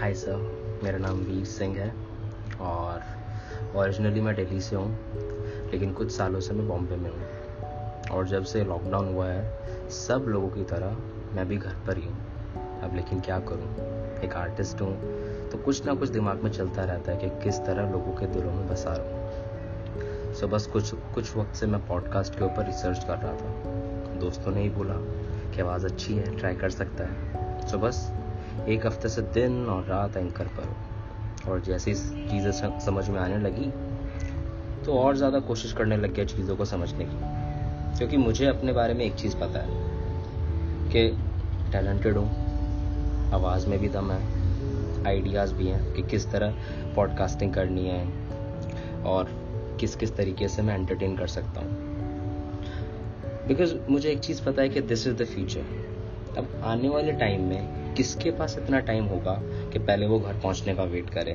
Hi sir मेरा नाम वीर सिंह है और ओरिजिनली मैं दिल्ली से हूँ, लेकिन कुछ सालों से मैं बॉम्बे में हूँ। और जब से लॉकडाउन हुआ है, सब लोगों की तरह मैं भी घर पर ही हूँ। अब लेकिन क्या करूँ? एक आर्टिस्ट हूँ तो कुछ ना कुछ दिमाग में चलता रहता है कि किस तरह लोगों के दिलों में बसा रहूँ। सो बस कुछ कुछ वक्त से मैं पॉडकास्ट के ऊपर रिसर्च कर रहा था। दोस्तों ने ही बोला कि आवाज़ अच्छी है ट्राई कर सकता है। सो बस एक हफ़्ते से दिन और रात एंकर पर और जैसी चीज़ें समझ में आने लगी तो और ज़्यादा कोशिश करने लग गया चीज़ों को समझने की। क्योंकि मुझे अपने बारे में एक चीज़ पता है कि टैलेंटेड हूँ, आवाज़ में भी दम है आइडियाज़ भी हैं कि किस तरह पॉडकास्टिंग करनी है और किस किस तरीके से मैं एंटरटेन कर सकता हूँ। बिकॉज़ मुझे एक चीज़ पता है कि दिस इज़ द फ्यूचर अब आने वाले टाइम में किसके पास इतना टाइम होगा कि पहले वो घर पहुँचने का वेट करे?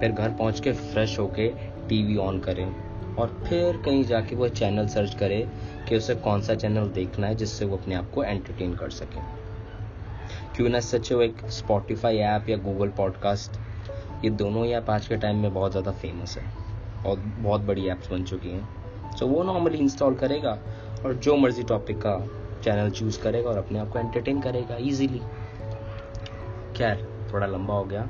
फिर घर पहुँच के फ्रेश होके टीवी ऑन करे और फिर कहीं जाके वो चैनल सर्च करे कि उसे कौन सा चैनल देखना है जिससे वो अपने आप को एंटरटेन कर सके। क्यों ना सच एक स्पॉटिफाई ऐप या गूगल पॉडकास्ट ये दोनों ही ऐप आज के टाइम में बहुत ज़्यादा फ़ेमस है और बहुत बड़ी ऐप्स बन चुकी हैं। सो वो नॉर्मली इंस्टॉल करेगा और जो मर्ज़ी टॉपिक का चैनल चूज़ करेगा और अपने आप को एंटरटेन करेगा इजीली खैर, थोड़ा लंबा हो गया।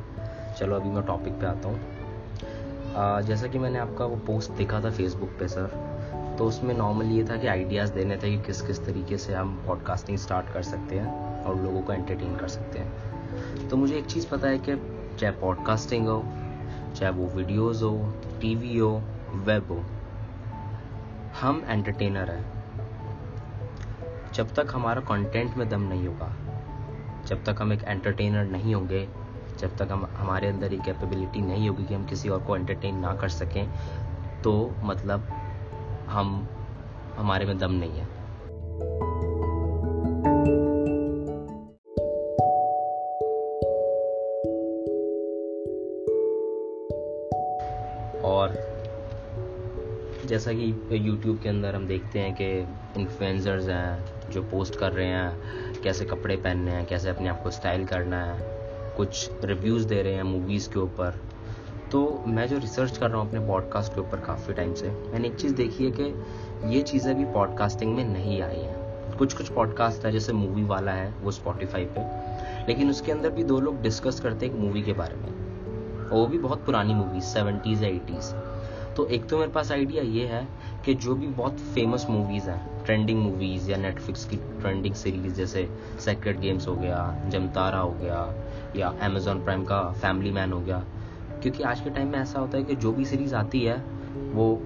चलो, अभी मैं टॉपिक पे आता हूँ। जैसा कि मैंने आपका वो पोस्ट देखा था फेसबुक पे सर तो उसमें नॉर्मली ये था कि आइडियाज़ देने थे कि किस किस तरीके से हम पॉडकास्टिंग स्टार्ट कर सकते हैं और लोगों को एंटरटेन कर सकते हैं। तो मुझे एक चीज़ पता है कि चाहे पॉडकास्टिंग हो, चाहे वो वीडियोज़ हो टीवी हो वेब हो, हम एंटरटेनर हैं। जब तक हमारा कंटेंट में दम नहीं होगा जब तक हम एक एंटरटेनर नहीं होंगे, जब तक हम हमारे अंदर ये कैपेबिलिटी नहीं होगी कि हम किसी और को एंटरटेन ना कर सकें तो मतलब हम, हमारे में दम नहीं है। और जैसा कि यूट्यूब के अंदर हम देखते हैं कि इन्फ्लुएंसर्स हैं जो पोस्ट कर रहे हैं कैसे कपड़े पहनने हैं, कैसे अपने आप को स्टाइल करना है, कुछ रिव्यूज़ दे रहे हैं मूवीज़ के ऊपर। तो मैं जो रिसर्च कर रहा हूँ अपने पॉडकास्ट के ऊपर काफ़ी टाइम से, मैंने एक चीज़ देखी है कि ये चीज़ें भी पॉडकास्टिंग में नहीं आई हैं। कुछ कुछ पॉडकास्ट है, जैसे मूवी वाला है, वो स्पॉटिफाई पे। लेकिन उसके अंदर भी दो लोग डिस्कस करते हैं एक मूवी के बारे में। वो भी बहुत पुरानी मूवी सेवेंटीज़ या एटीज़ तो एक तो मेरे पास आइडिया ये है कि जो भी बहुत फ़ेमस मूवीज़ हैं ट्रेंडिंग मूवीज़ या नेटफ्लिक्स की ट्रेंडिंग सीरीज़ जैसे सेक्रेट गेम्स हो गया जमतारा हो गया, या अमेजोन प्राइम का फैमिली मैन हो गया। क्योंकि आज के टाइम में ऐसा होता है कि जो भी सीरीज़ आती है, वो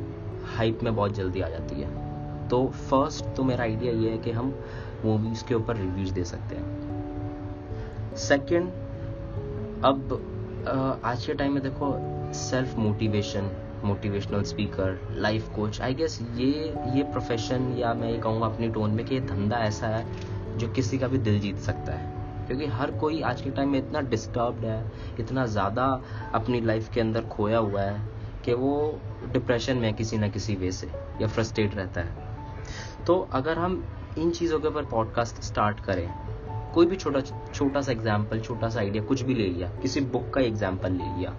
हाइप में बहुत जल्दी आ जाती है। तो फ़र्स्ट तो मेरा आइडिया ये है कि हम मूवीज़ के ऊपर रिव्यूज़ दे सकते हैं। सेकंड अब आज के टाइम में देखो self motivation motivational speaker life coach I guess ये ये प्रोफेशन या मैं ये कहूँगा अपनी टोन में कि ये धंधा ऐसा है जो किसी का भी दिल जीत सकता है। क्योंकि हर कोई आज के टाइम में इतना डिस्टर्ब्ड है, इतना ज़्यादा अपनी लाइफ के अंदर खोया हुआ है कि वो डिप्रेशन में किसी ना किसी वे से या फ्रस्ट्रेट रहता है। तो अगर हम इन चीज़ों के ऊपर पॉडकास्ट स्टार्ट करें, कोई भी छोटा छोटा सा एग्ज़ाम्पल छोटा सा आइडिया कुछ भी ले लिया, किसी बुक का एग्ज़ाम्पल ले लिया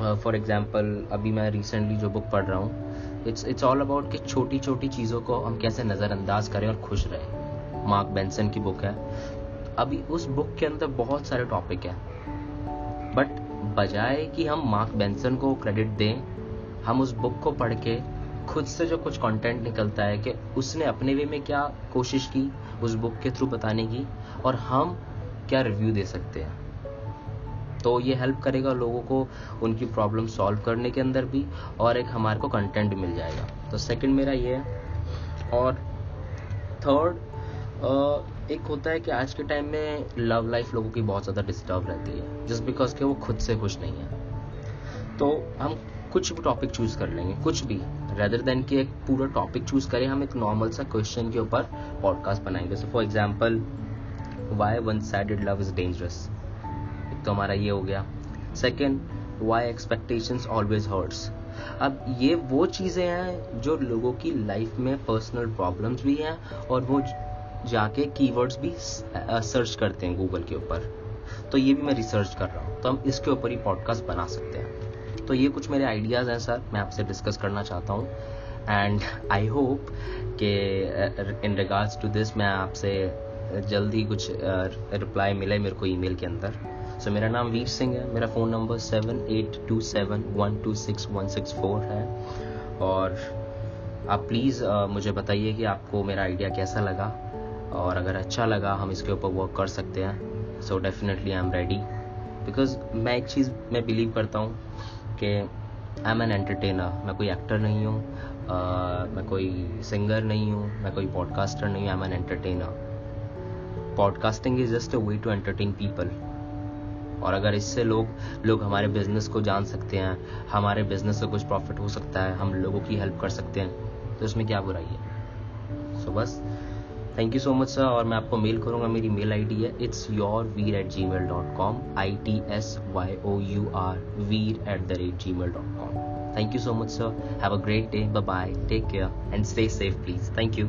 फॉर uh, एग्ज़ाम्पल अभी मैं रिसेंटली जो बुक पढ़ रहा हूँ इट्स इट्स ऑल अबाउट कि छोटी छोटी चीज़ों को हम कैसे नज़रअंदाज करें और खुश रहें। मार्क बेंसन की बुक है। अभी उस बुक के अंदर बहुत सारे टॉपिक हैं। बट बजाय कि हम मार्क बेंसन को क्रेडिट दें हम उस बुक को पढ़ के खुद से जो कुछ कंटेंट निकलता है कि उसने अपने वे में क्या कोशिश की उस बुक के थ्रू बताने की और हम क्या रिव्यू दे सकते हैं। तो ये हेल्प करेगा लोगों को उनकी प्रॉब्लम सॉल्व करने के अंदर भी और एक हमारे को कंटेंट मिल जाएगा। तो सेकंड मेरा ये है। और थर्ड एक होता है कि आज के टाइम में लव लाइफ लोगों की बहुत ज़्यादा डिस्टर्ब रहती है जस्ट बिकॉज़ के वो खुद से खुश नहीं है। तो हम कुछ भी टॉपिक चूज़ कर लेंगे, कुछ भी रेदर देन कि एक पूरा टॉपिक चूज़ करें, हम एक नॉर्मल सा क्वेश्चन के ऊपर पॉडकास्ट बनाएँगे। So for example why one sided love is dangerous तो हमारा ये हो गया। Second why expectations always hurts अब ये वो चीज़ें हैं जो लोगों की लाइफ में पर्सनल प्रॉब्लम्स भी हैं और वो जाके कीवर्ड्स भी सर्च करते हैं गूगल के ऊपर। तो ये भी मैं रिसर्च कर रहा हूँ। तो हम इसके ऊपर ही पॉडकास्ट बना सकते हैं। तो ये कुछ मेरे आइडियाज़ हैं सर मैं आपसे डिस्कस करना चाहता हूँ। एंड आई होप कि इन रिगार्ड्स टू दिस मैं आपसे जल्दी कुछ रिप्लाई मिले मेरे को ईमेल के अंदर। सो so, मेरा नाम वीर सिंह है। मेरा phone number seven eight two seven one two six one six four है। और आप प्लीज़ मुझे बताइए कि आपको मेरा आइडिया कैसा लगा? और अगर अच्छा लगा हम इसके ऊपर वर्क कर सकते हैं। So definitely I am ready because मैं एक चीज़ मैं बिलीव करता हूँ कि आई एम एन एंटरटेनर मैं कोई एक्टर नहीं हूँ। मैं कोई सिंगर नहीं हूँ। मैं कोई पॉडकास्टर नहीं हूँ। I am an entertainer podcasting is just a way to entertain people और अगर इससे लोग लोग हमारे बिज़नेस को जान सकते हैं हमारे बिज़नेस से कुछ प्रॉफिट हो सकता है हम लोगों की हेल्प कर सकते हैं तो इसमें क्या बुराई है? सो so, बस thank you so much sir और मैं आपको मेल करूँगा मेरी मेल आईडी है it's your Veer at Gmail dot com I T S Y O U R Veer at the rate Gmail dot com thank you so much sir have a great day bye take care and stay safe please thank you